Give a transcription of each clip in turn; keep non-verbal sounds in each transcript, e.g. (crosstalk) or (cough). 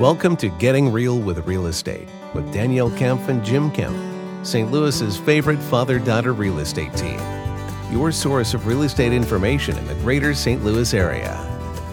Welcome to Getting Real with Real Estate with Danielle Kemp and Jim Kemp, St. Louis's favorite father daughter real estate team. Your source of real estate information in the greater St. Louis area.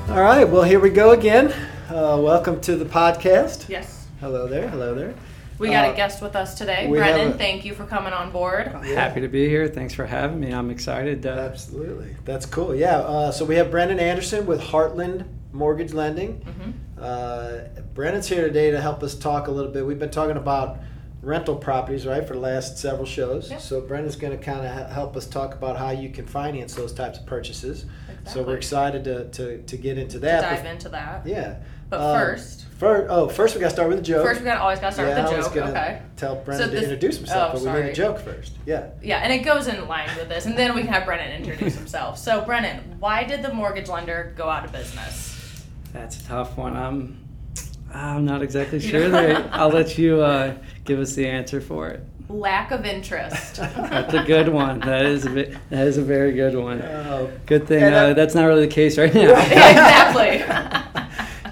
All right, well, here we go again. Uh, welcome to the podcast. Yes. Hello there, hello there. We got Uh, a guest with us today. we have Brennan, a- thank you for coming on board. Happy to be here. Thanks for having me. I'm excited. Uh, Absolutely. That's cool. Yeah, uh, so we have Brennan Anderson with Heartland Mortgage Lending. Mhm. Uh, Brennan's here today to help us talk a little bit. We've been talking about rental properties, right, for the last several shows. Yep. So Brennan's going to kind of help us talk about how you can finance those types of purchases. So we're excited to, to, to get into that. To dive into that. Yeah. But Um, first, Fir- oh, first we got to start with a joke. first we got to always got to start yeah, with a joke. Okay. tell Brennan So to introduce himself, oh, but we need a joke first. Yeah. Yeah, and it goes in line with this, and then we can have Brennan introduce himself. So, Brennan, why did the mortgage lender go out of business? That's a tough one. I'm I'm not exactly (laughs) sure. know? There. I'll let you uh, give us the answer for it. Lack of interest. (laughs) That's a good one. That is a bit, that is a very good one. Oh, Good thing uh, uh, that's not really the case right now. (laughs) exactly.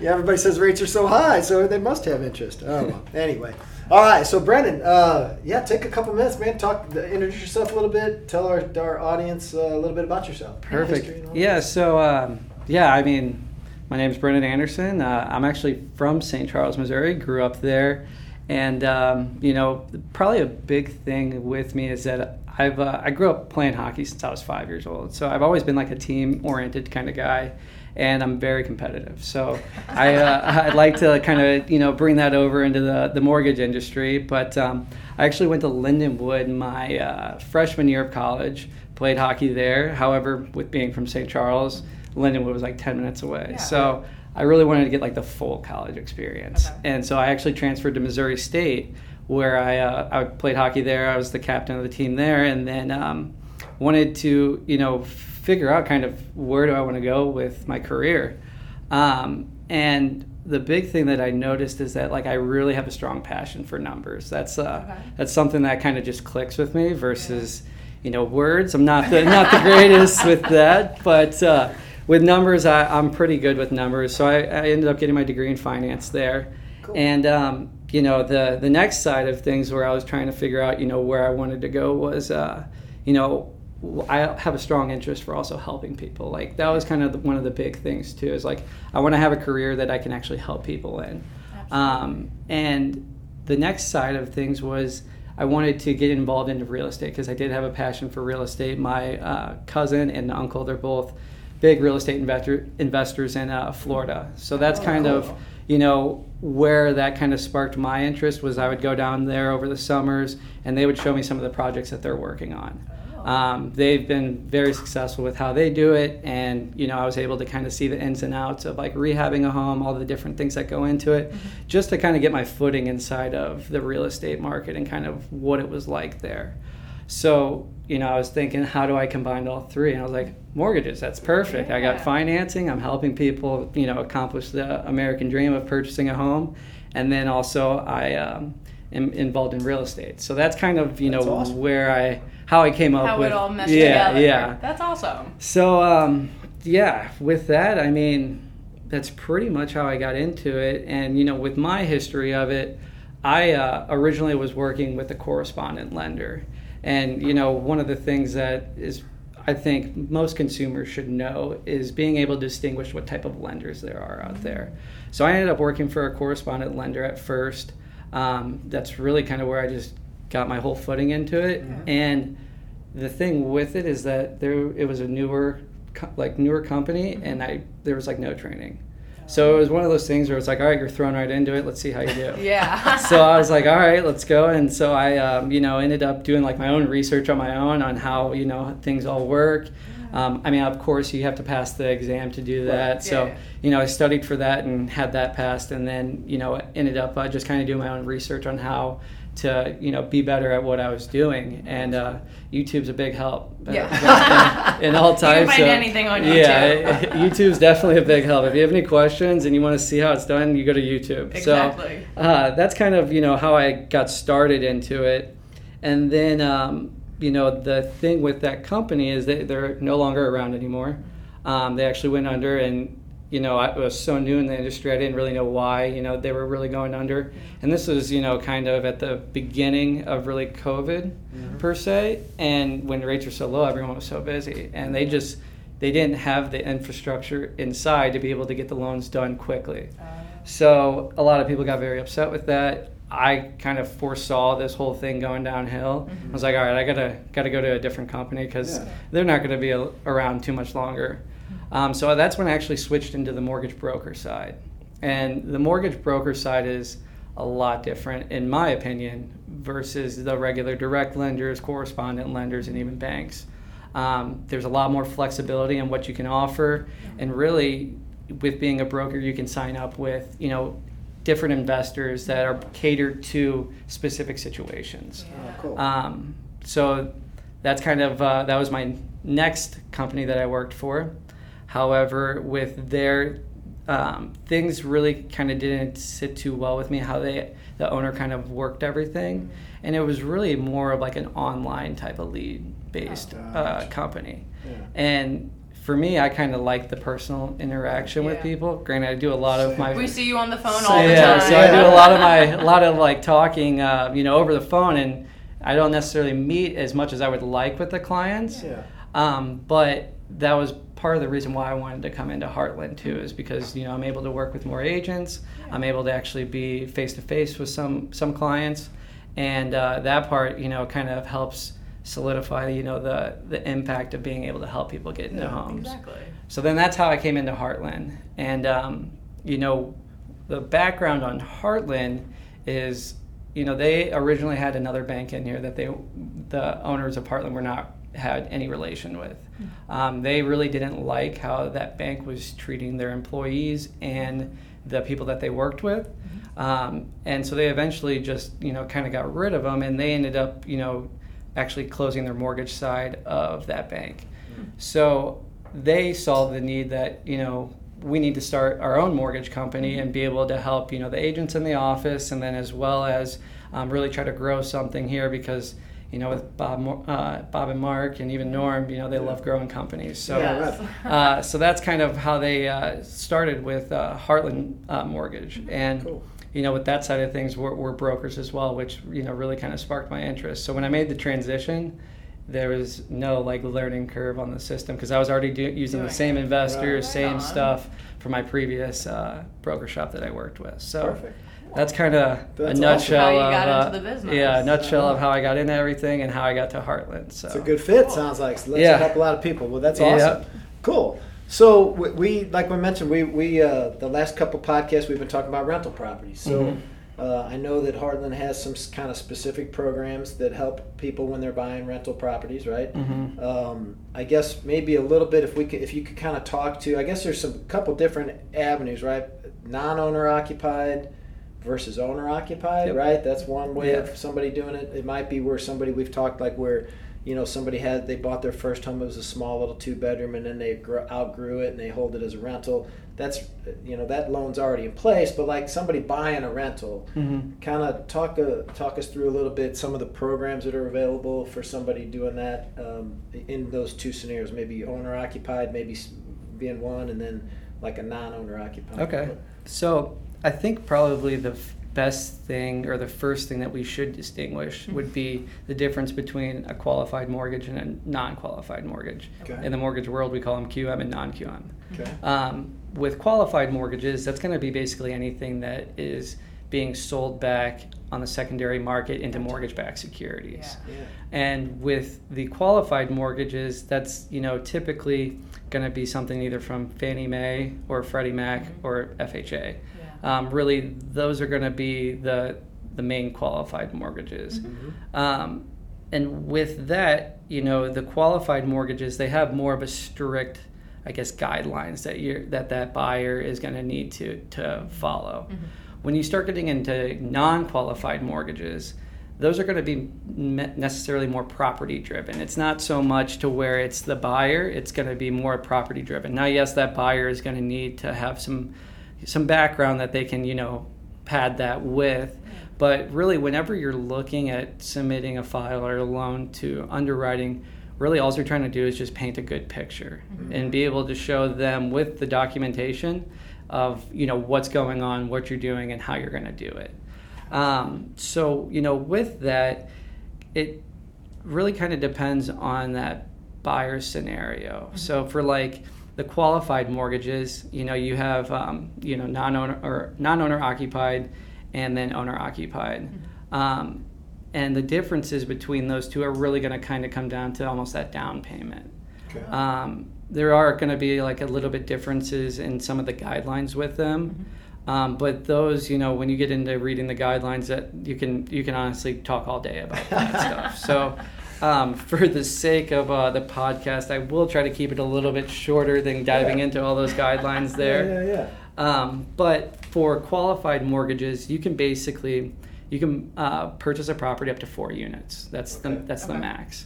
Yeah, everybody says rates are so high, so they must have interest. Oh, well. anyway. All right, so Brennan, uh, yeah, take a couple minutes, man. Talk, introduce yourself a little bit. Tell our, our audience uh, a little bit about yourself. Perfect. all Yeah. So um, yeah, I mean, my name is Brennan Anderson. Uh, I'm actually from St. Charles, Missouri. Grew up there, and um, you know, probably a big thing with me is that I've uh, I grew up playing hockey since I was five years old. So I've always been like a team-oriented kind of guy. And I'm very competitive, so I uh, (laughs) I'd like to kind of you know bring that over into the, the mortgage industry. But um, I actually went to Lindenwood my uh, freshman year of college, played hockey there. However, with being from St. Charles, Lindenwood was like 10 minutes away. Yeah. So I really wanted to get like the full college experience. Okay. And so I actually transferred to Missouri State where I, uh, I played hockey there. I was the captain of the team there and then um, wanted to, you know, figure out kind of where do I want to go with my career. Um, and the big thing that I noticed is that like I really have a strong passion for numbers. That's uh, Okay. that's something that kind of just clicks with me versus you know words. I'm not the not the greatest with that, but uh, with numbers, I, I'm pretty good with numbers. So I, I ended up getting my degree in finance there, Cool. and um, you know the the next side of things where I was trying to figure out you know where I wanted to go was uh, you know I have a strong interest for also helping people. Like that was kind of the, one of the big things too. Is like I want to have a career that I can actually help people in. Um, and the next side of things was I wanted to get involved into real estate because I did have a passion for real estate. My uh, cousin and uncle, they're both big real estate investor, investors in uh, Florida. So that's Oh, kind cool. of you know where that kind of sparked my interest was I would go down there over the summers and they would show me some of the projects that they're working on. Um, they've been very successful with how they do it, and you know I was able to kind of see the ins and outs of like rehabbing a home, all the different things that go into it, just to kind of get my footing inside of the real estate market and kind of what it was like there. So you know I was thinking, how do I combine all three? And I was like, mortgages, that's perfect. I got financing. I'm helping people, you know, accomplish the American dream of purchasing a home, and then also I um, am involved in real estate. So that's kind of you That's know awesome. where I how I came up How with it all meshed yeah together. yeah. That's awesome. So um, yeah, with that I mean that's pretty much how I got into it, and you know with my history of it, I uh, originally was working with a correspondent lender, and you know one of the things that is I think most consumers should know is being able to distinguish what type of lenders there are out there. So I ended up working for a correspondent lender at first. Um, that's really kind of where I just got my whole footing into it. And the thing with it is that there it was a newer, like newer company, and I there was like no training. So it was one of those things where it's like, all right, you're thrown right into it. Let's see how you do (laughs) Yeah. (laughs) so I was like, all right, let's go. And so I, um, you know, ended up doing like my own research on my own on how, you know, things all work. Um, I mean, of course, you have to pass the exam to do that. So, Yeah. you know, I studied for that and had that passed. And then, you know, ended up uh, just kind of doing my own research on how to, you know, be better at what I was doing. And uh, YouTube's a big help. uh, Yeah. (laughs) in, all You can find of- anything on YouTube. Yeah, (laughs) YouTube's definitely a big help. If you have any questions and you want to see how it's done, you go to YouTube. Exactly. So uh, that's kind of you know how I got started into it, and then um, you know the thing with that company is that they're no longer around anymore. Um, they actually went under, and you know, I was so new in the industry, I didn't really know why, you know, they were really going under. And this was, you know, kind of at the beginning of really COVID Mm-hmm. per se. And when rates were so low, everyone was so busy. And they just, they didn't have the infrastructure inside to be able to get the loans done quickly. So a lot of people got very upset with that. I kind of foresaw this whole thing going downhill. I was like, all right, I gotta gotta go to a different company because Yeah. they're not going to be a- around too much longer. Um, so that's when I actually switched into the mortgage broker side, and the mortgage broker side is a lot different, in my opinion, versus the regular direct lenders, correspondent lenders, and even banks. Um, there's a lot more flexibility in what you can offer, and really, with being a broker, you can sign up with you know different investors that are catered to specific situations. Oh, cool. Um, so that's kind of uh, that was my next company that I worked for. However, with their um, things really kind of didn't sit too well with me. How they the owner kind of worked everything, and it was really more of like an online type of lead based Oh, uh, company. Yeah. And for me, I kind of like the personal interaction with people. Granted, I do a lot of my We see you on the phone so, all the yeah, time. so I do a lot of my a (laughs) lot of like talking, uh, you know, over the phone, and I don't necessarily meet as much as I would like with the clients. Yeah. Um, but that was part of the reason why I wanted to come into Heartland too, is because you know I'm able to work with more agents. I'm able to actually be face to face with some some clients, and uh, that part you know kind of helps solidify you know the the impact of being able to help people get into Yeah, homes. Exactly. So then that's how I came into Heartland. And, um, you know, the background on Heartland is, you know, they originally had another bank in here that they, the owners of Heartland were not had any relation with. Um, they really didn't like how that bank was treating their employees and the people that they worked with. Um, and so they eventually just, you know, kind of got rid of them and they ended up, you know, actually closing their mortgage side of that bank. So they saw the need that you know we need to start our own mortgage company and be able to help you know the agents in the office and then as well as um, really try to grow something here because you know with Bob, uh, Bob and Mark and even Norm you know they love growing companies so Yes. uh, so that's kind of how they uh, started with uh, Heartland uh, Mortgage, and Cool. you know, with that side of things, we're, we're brokers as well, which you know really kind of sparked my interest. So when I made the transition, there was no like learning curve on the system because I was already do, using the same investors, Right. same Right stuff for my previous uh, broker shop that I worked with. So Perfect. That's kind of a That's awesome. nutshell How you of got uh, into the business. yeah, a nutshell of how I got into everything and how I got to Heartland. So It's a good fit. Sounds like so let's Yeah. help a lot of people. Well, that's Yeah. awesome. Cool. So we, we like we mentioned, we we uh, the last couple podcasts we've been talking about rental properties. So Mhm. uh, I know that Heartland has some kind of specific programs that help people when they're buying rental properties, right? Mhm. Um, I guess maybe a little bit if we could, if you could kind of talk to. I guess there's some couple different avenues, right? Non-owner occupied versus owner occupied, Yep. right? That's one way Yeah. of somebody doing it. It might be where somebody we've talked like where you know somebody had they bought their first home it was a small little two bedroom and then they gr- outgrew it and they hold it as a rental. That's you know that loan's already in place, but like somebody buying a rental, Mhm. kind of talk uh, talk us through a little bit some of the programs that are available for somebody doing that um, in those two scenarios. Maybe owner occupied, maybe being one, and then like a non-owner occupied. Okay. So I think probably the f- best thing or the first thing that we should distinguish would be the difference between a qualified mortgage and a non-qualified mortgage. Okay. In the mortgage world, we call them QM and non-QM. Okay. Um, with qualified mortgages, that's going to be basically anything that is being sold back on the secondary market into mortgage-backed securities. Yeah. Yeah. And with the qualified mortgages, that's you know typically going to be something either from Fannie Mae or Freddie Mac or FHA. Yeah. Um, really, those are going to be the the main qualified mortgages. Um, and with that, you know, the qualified mortgages they have more of a strict, I guess, guidelines that you that that buyer is going to need to to follow. When you start getting into non-qualified mortgages, those are going to be necessarily more property driven. It's not so much to where it's the buyer; it's going to be more property driven. Now, yes, that buyer is going to need to have some some background that they can, you know, pad that with. But really, whenever you're looking at submitting a file or a loan to underwriting, really all you're trying to do is just paint a good picture and be able to show them with the documentation of you know what's going on, what you're doing, and how you're going to do it. Um, so you know with that, it really kind of depends on that buyer scenario. So for like the qualified mortgages, you know, you have um, you know non-owner or non-owner occupied, and then owner occupied. Um, and the differences between those two are really going to kind of come down to almost that down payment. Okay. Um, there are going to be like a little bit differences in some of the guidelines with them, um, but those, you know, when you get into reading the guidelines, that you can you can honestly talk all day about that (laughs) stuff. So, um, (laughs) for the sake of uh, the podcast, I will try to keep it a little bit shorter than diving Yeah. into all those guidelines (laughs) there. Yeah, yeah, Um, but for qualified mortgages, you can basically you can uh, purchase a property up to four units. That's the Okay. that's the max.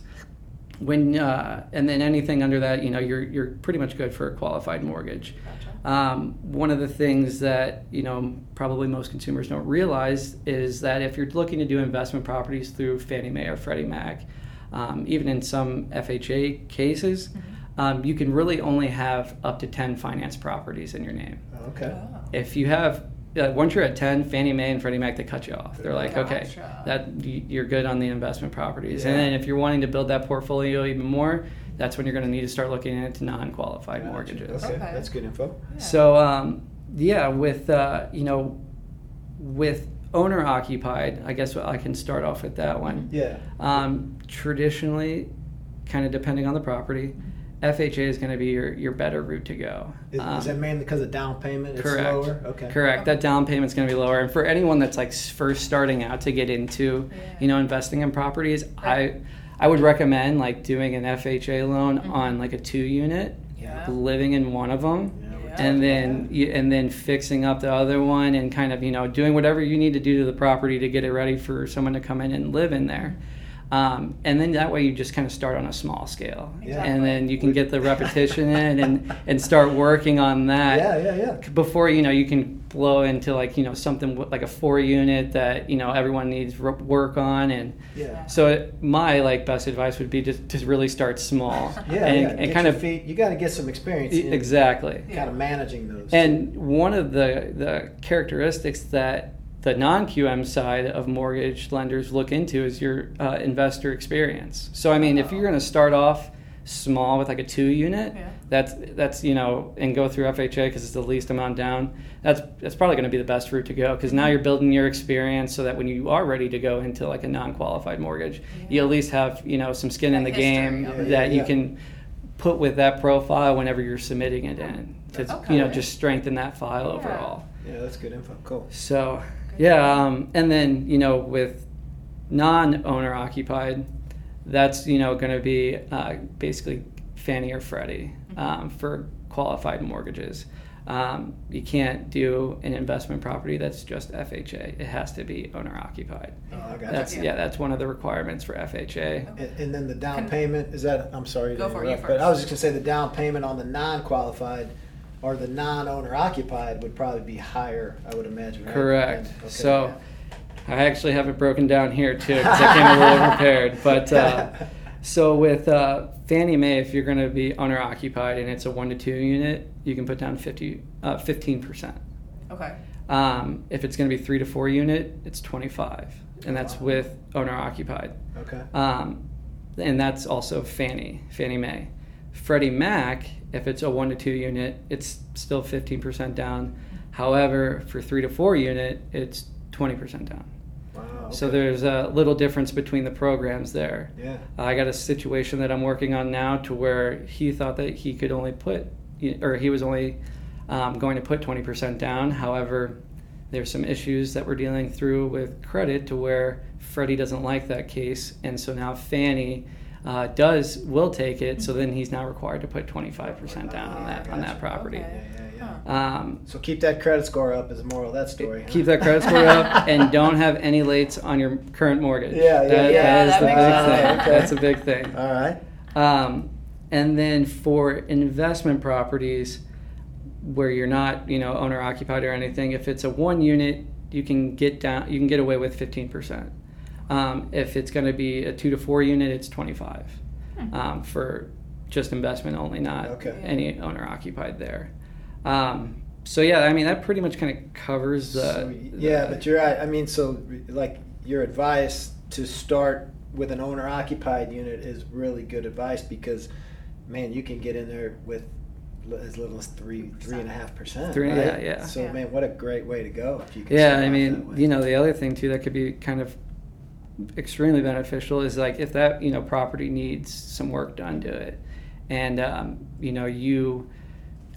When uh, and then anything under that, you know, you're you're pretty much good for a qualified mortgage. Um, one of the things that you know probably most consumers don't realize is that if you're looking to do investment properties through Fannie Mae or Freddie Mac, um, even in some FHA cases, um, you can really only have up to ten finance properties in your name yeah. Okay. if you have uh, once you're at 10 fannie mae and freddie mac they cut you off they're like okay that you're good on the investment properties and then if you're wanting to build that portfolio even more that's when you're going to need to start looking into non-qualified Gotcha. mortgages Okay. Okay. that's good info. so um, yeah with uh, you know with owner occupied i guess i can start off with that one Yeah. um, traditionally kind of depending on the property fha is going to be your, your better route to go Is, Um, is that mainly because of down payment? It's Correct. lower. Okay. Correct. That down payment's going to be lower, and for anyone that's like first starting out to get into, Yeah. you know, investing in properties, Right. I, I would recommend like doing an FHA loan on like a two unit, Yeah. living in one of them, Yeah, we Yeah. talked and oh, then you, and then fixing up the other one, and kind of you know doing whatever you need to do to the property to get it ready for someone to come in and live in there. Um, and then that way you just kind of start on a small scale, Yeah. and then you can get the repetition in and, and start working on that Yeah, yeah, yeah. before you know you can blow into like you know something like a four unit that you know everyone needs work on and Yeah. so it, my like best advice would be just to really start small (laughs) Yeah, and, yeah. and kind of feet. You got to get some experience. in exactly Kind of managing those. and one of the the characteristics that the non-QM side of mortgage lenders look into is your uh, investor experience. So I mean, if you're going to start off small with like a two unit, Yeah. that's that's you know, and go through FHA because it's the least amount down. That's that's probably going to be the best route to go because now you're building your experience so that when you are ready to go into like a non-qualified mortgage, you at least have you know some skin in the history game of it. that Yeah, you can put with that profile whenever you're submitting it in to Okay. you know just strengthen that file Yeah. overall. yeah, that's good info. Cool. So yeah, um, and then you know with non-owner occupied, that's you know going to be uh, basically Fannie or Freddie um, for qualified mortgages. Um, you can't do an investment property that's just FHA. It has to be owner occupied. Oh, I got That's you. yeah, that's one of the requirements for FHA. And, and then the down payment is that? I'm sorry. to Go for it, you interrupt, But I was just gonna say the down payment on the non-qualified or the non-owner occupied would probably be higher. I would imagine. Right? Correct. Okay. So I actually have it broken down here too because I came a little (laughs) prepared. But uh, (laughs) so with uh, Fannie Mae, if you're going to be owner occupied and it's a one to two unit, you can put down 50, uh, 15%. Okay. Um, if it's going to be three to four unit, it's 25, and that's Wow. with owner occupied. Okay. Um, and that's also Fannie, Fannie Mae. Freddie Mac, if it's a one to two unit, it's still 15% down. However, for three to four unit, it's 20% down. Wow. So there's a little difference between the programs there. Yeah. I got a situation that I'm working on now to where he thought that he could only put, or he was only um, going to put 20% down. However, there's some issues that we're dealing through with credit to where Freddie doesn't like that case, and so now Fannie uh, does will take it. So then he's now required to put 25% down on that on that property. Okay. Yeah, yeah, yeah. Um, So keep that credit score up is the moral of that story. huh? keep that credit score up (laughs) and don't have any lates on your current mortgage. Yeah, yeah, That- yeah, that is that the big sense. thing. Okay. That's a big thing. All right. Um, and then for investment properties where you're not, you know, owner occupied or anything, if it's a one unit, you can get down, you can get away with 15%. Um, if it's going to be a two to four unit, it's 25. um, for just investment only, not Okay. any owner occupied there. Um, so yeah, I mean that pretty much kind of covers the. So, yeah, the- but you're right. I mean, so like your advice to start with an owner occupied unit is really good advice because, man, you can get in there with as little as three three and a half percent. Three- right? yeah, yeah. So Yeah. man, what a great way to go if you can. Yeah, I mean, you know, the other thing too that could be kind of extremely beneficial is like if that you know property needs some work done to it, and um, you know you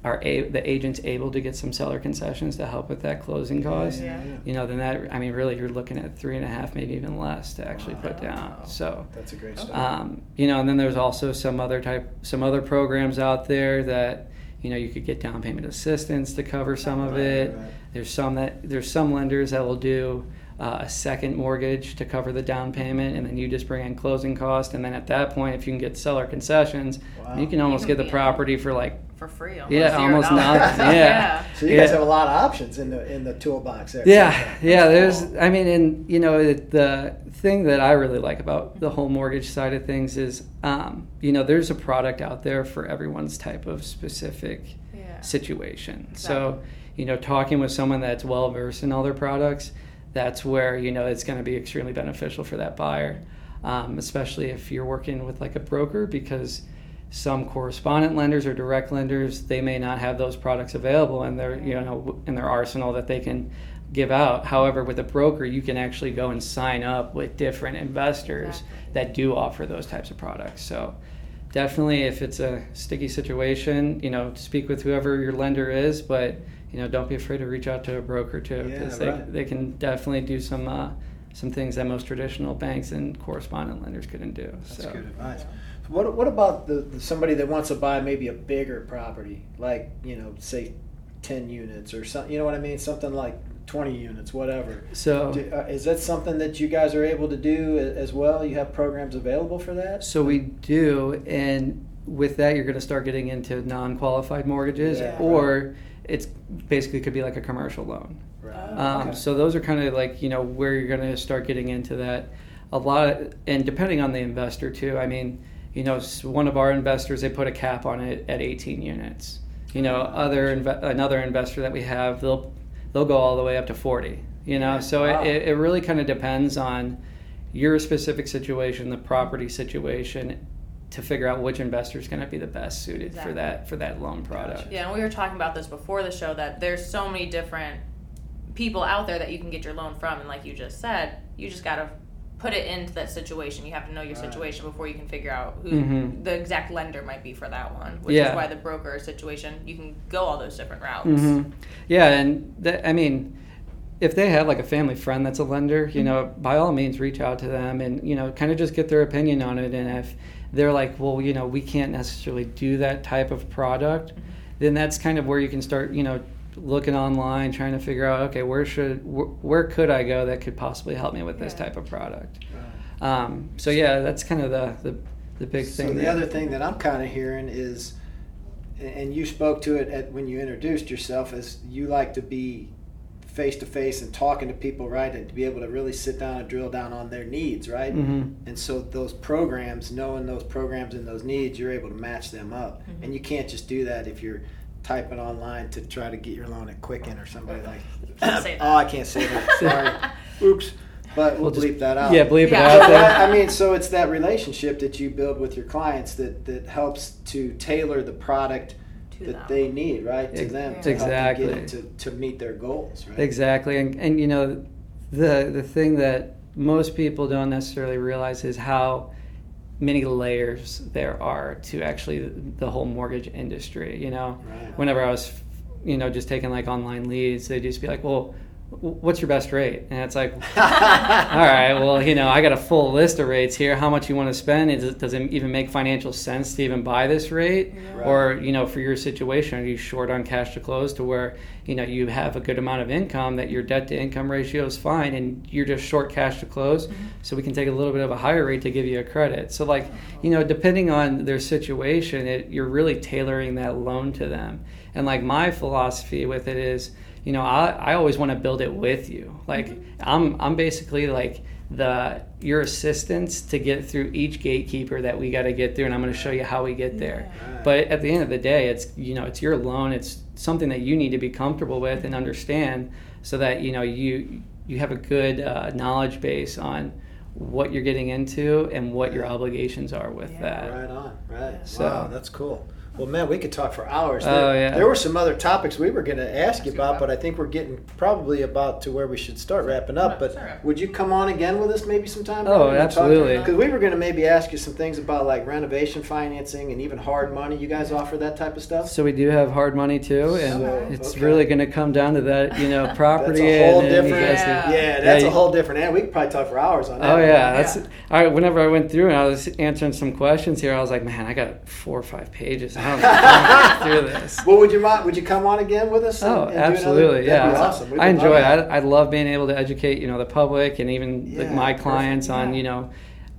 are a, the agent's able to get some seller concessions to help with that closing cost. Yeah, yeah, yeah. You know, then that I mean, really, you're looking at three and a half, maybe even less to actually put down. So. That's a great start. Um, you know, and then there's also some other type, some other programs out there that, you know, you could get down payment assistance to cover some of Right, it. right. There's some that there's some lenders that will do uh, a second mortgage to cover the down payment, and then you just bring in closing cost, and then at that point, if you can get seller concessions, Wow. you can almost can get the property for like For free. Almost Yeah, almost dollars. nothing. (laughs) Yeah. So you guys Yeah. have a lot of options in the in the toolbox there. Yeah, yeah. There's, cool. I mean, and you know, it, the thing that I really like about the whole mortgage side of things is, um, you know, there's a product out there for everyone's type of specific Yeah. situation. Exactly. So, you know, talking with someone that's well versed in all their products, that's where you know it's going to be extremely beneficial for that buyer, um, especially if you're working with like a broker because some correspondent lenders or direct lenders they may not have those products available in their you know in their arsenal that they can give out however with a broker you can actually go and sign up with different investors Exactly. that do offer those types of products so definitely if it's a sticky situation you know speak with whoever your lender is but you know don't be afraid to reach out to a broker too Yeah, because right. they, they can definitely do some uh, some things that most traditional banks and correspondent lenders couldn't do That's so good advice. So what what about the, the somebody that wants to buy maybe a bigger property, like you know, say ten units or something? You know what I mean? Something like twenty units, whatever. so Do, uh, is that something that you guys are able to do as well? You have programs available for that? So we do, and with that, you're going to start getting into non-qualified mortgages, Yeah. or it's basically could be like a commercial loan. Right. Um, Okay. So those are kind of like you know where you're going to start getting into that. A lot, of, and depending on the investor too. I mean, you know, one of our investors they put a cap on it at 18 units. You know, other inve- another investor that we have they'll they'll go all the way up to 40. You know, so Wow. it, it really kind of depends on your specific situation, the property situation, to figure out which investor is going to be the best suited Exactly. for that for that loan product. Yeah, and we were talking about this before the show that there's so many different people out there that you can get your loan from, and like you just said, you just gotta put it into that situation. You have to know your situation before you can figure out who Mhm. the exact lender might be for that one. Which Yeah. is why the broker situation you can go all those different routes. hmm Yeah, and that, I mean, if they have like a family friend that's a lender, you know, by all means reach out to them and you know, kind of just get their opinion on it. And if they're like, well, you know, we can't necessarily do that type of product, then that's kind of where you can start, you know, looking online, trying to figure out, okay, where should, wh- where could I go that could possibly help me with this Yeah. type of product. Right. Um, so yeah, that's kind of the the, the big So thing. the there. other thing that I'm kind of hearing is, and you spoke to it at, when you introduced yourself, is you like to be face to face and talking to people, right, and to be able to really sit down and drill down on their needs, right? Mhm. And so those programs, knowing those programs and those needs, you're able to match them up, Mm-hmm. and you can't just do that if you're typing online to try to get your loan at Quicken or somebody like. (laughs) Can't say that. oh, I can't say that. Sorry. Oops. But we'll, We'll just- bleep that out. Yeah, bleep Yeah. it out there. I I mean, so it's that relationship that you build with your clients that, that helps to tailor the product To that them. they need, right, to Ex- them to help them exactly. get it to, to meet their goals, right? Exactly, and and you know, the the thing that most people don't necessarily realize is how many layers there are to actually the whole mortgage industry. You know, Right. whenever I was, you know, just taking like online leads, they'd just be like, "Well, w- what's your best rate?" And it's like, (laughs) all right, well, you know, I got a full list of rates here. How much you want to spend? It, does it even make financial sense to even buy this rate? Right. Or, you know, for your situation, are you short on cash to close to where, you know, you have a good amount of income that your debt to income ratio is fine and you're just short cash to close? Mm-hmm. So we can take a little bit of a higher rate to give you a credit. So, like, you know, depending on their situation, it, you're really tailoring that loan to them. And, like, my philosophy with it is, you know, I, I always want to build it with you. Like Mm-hmm. I'm I'm basically like the your assistance to get through each gatekeeper that we got to get through and I'm going to show you how we get there. But at the end of the day, it's you know, it's your loan. It's something that you need to be comfortable with and understand so that, you know, you you have a good uh, knowledge base on what you're getting into and what your obligations are with that. Right on. Right. So- wow, that's cool. Well, man, we could talk for hours. Oh, there, yeah. there were some other topics we were going to ask you about, but I think we're getting probably about to where we should start wrapping up. But would you come on again with us maybe sometime? Oh, absolutely. Because we were going to maybe ask you some things about like renovation financing and even hard money. You guys offer that type of stuff? So we do have hard money too, and So, it's okay. really going to come down to that, you know, (laughs) That's property. a whole and, and you different. guys- Yeah. Yeah, that's Yeah, a whole different. And we could probably talk for hours on that. Oh yeah, that's. Yeah. I whenever I went through and I was answering some questions here, I was like, man, I got four or five pages. I don't know if I'm gonna get through this. Well, would you mind? Would you come on again with us? and- Oh, and do another- absolutely, that'd be yeah. awesome. We I enjoy it. I, I love being able to educate, you know, the public and even like Yeah, my perfect. clients on, Yeah. you know,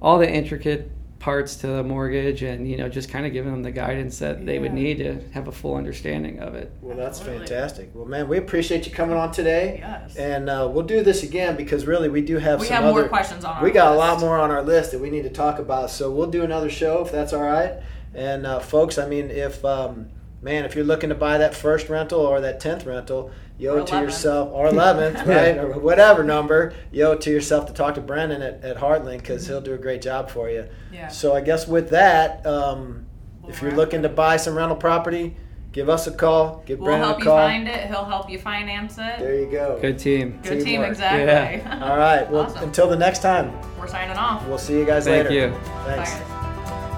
all the intricate parts to the mortgage and you know just kind of giving them the guidance that they would need to have a full understanding of it. Well, that's Absolutely. fantastic. Well, man, we appreciate you coming on today. Yes. And uh, we'll do this again because really we do have we some have other. more questions on our we got a lot more on our list that we need to talk about. So we'll do another show if that's all right. And uh, folks, I mean, if um, man, if you're looking to buy that first rental or that tenth rental, you owe Or it to 11th. yourself or (laughs) eleventh, right, or whatever number, you owe it to yourself to talk to Brennan at, at Heartland because he'll do a great job for you. Yeah. So I guess with that, um, We'll if you're looking it. to buy some rental property, give us a call. Give We'll Brennan help a you call. find it. He'll help you finance it. There you go. Good team. Good team, Teamwork. exactly. (laughs) (laughs) All right. Well, Awesome. until the next time, We're signing off. we'll see you guys Thank later. you. Thanks. Bye, guys.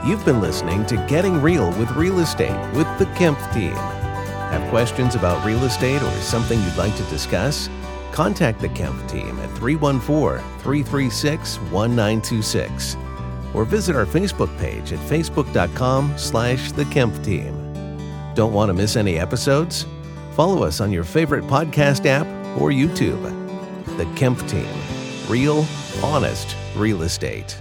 You've been listening to Getting Real with Real Estate with the Kemp team. Have questions about real estate or something you'd like to discuss? Contact the Kemp team at 314 336 1926 or visit our Facebook page at facebook.com slash the Kemp team. Don't want to miss any episodes? Follow us on your favorite podcast app or YouTube. The Kemp team. Real, honest real estate.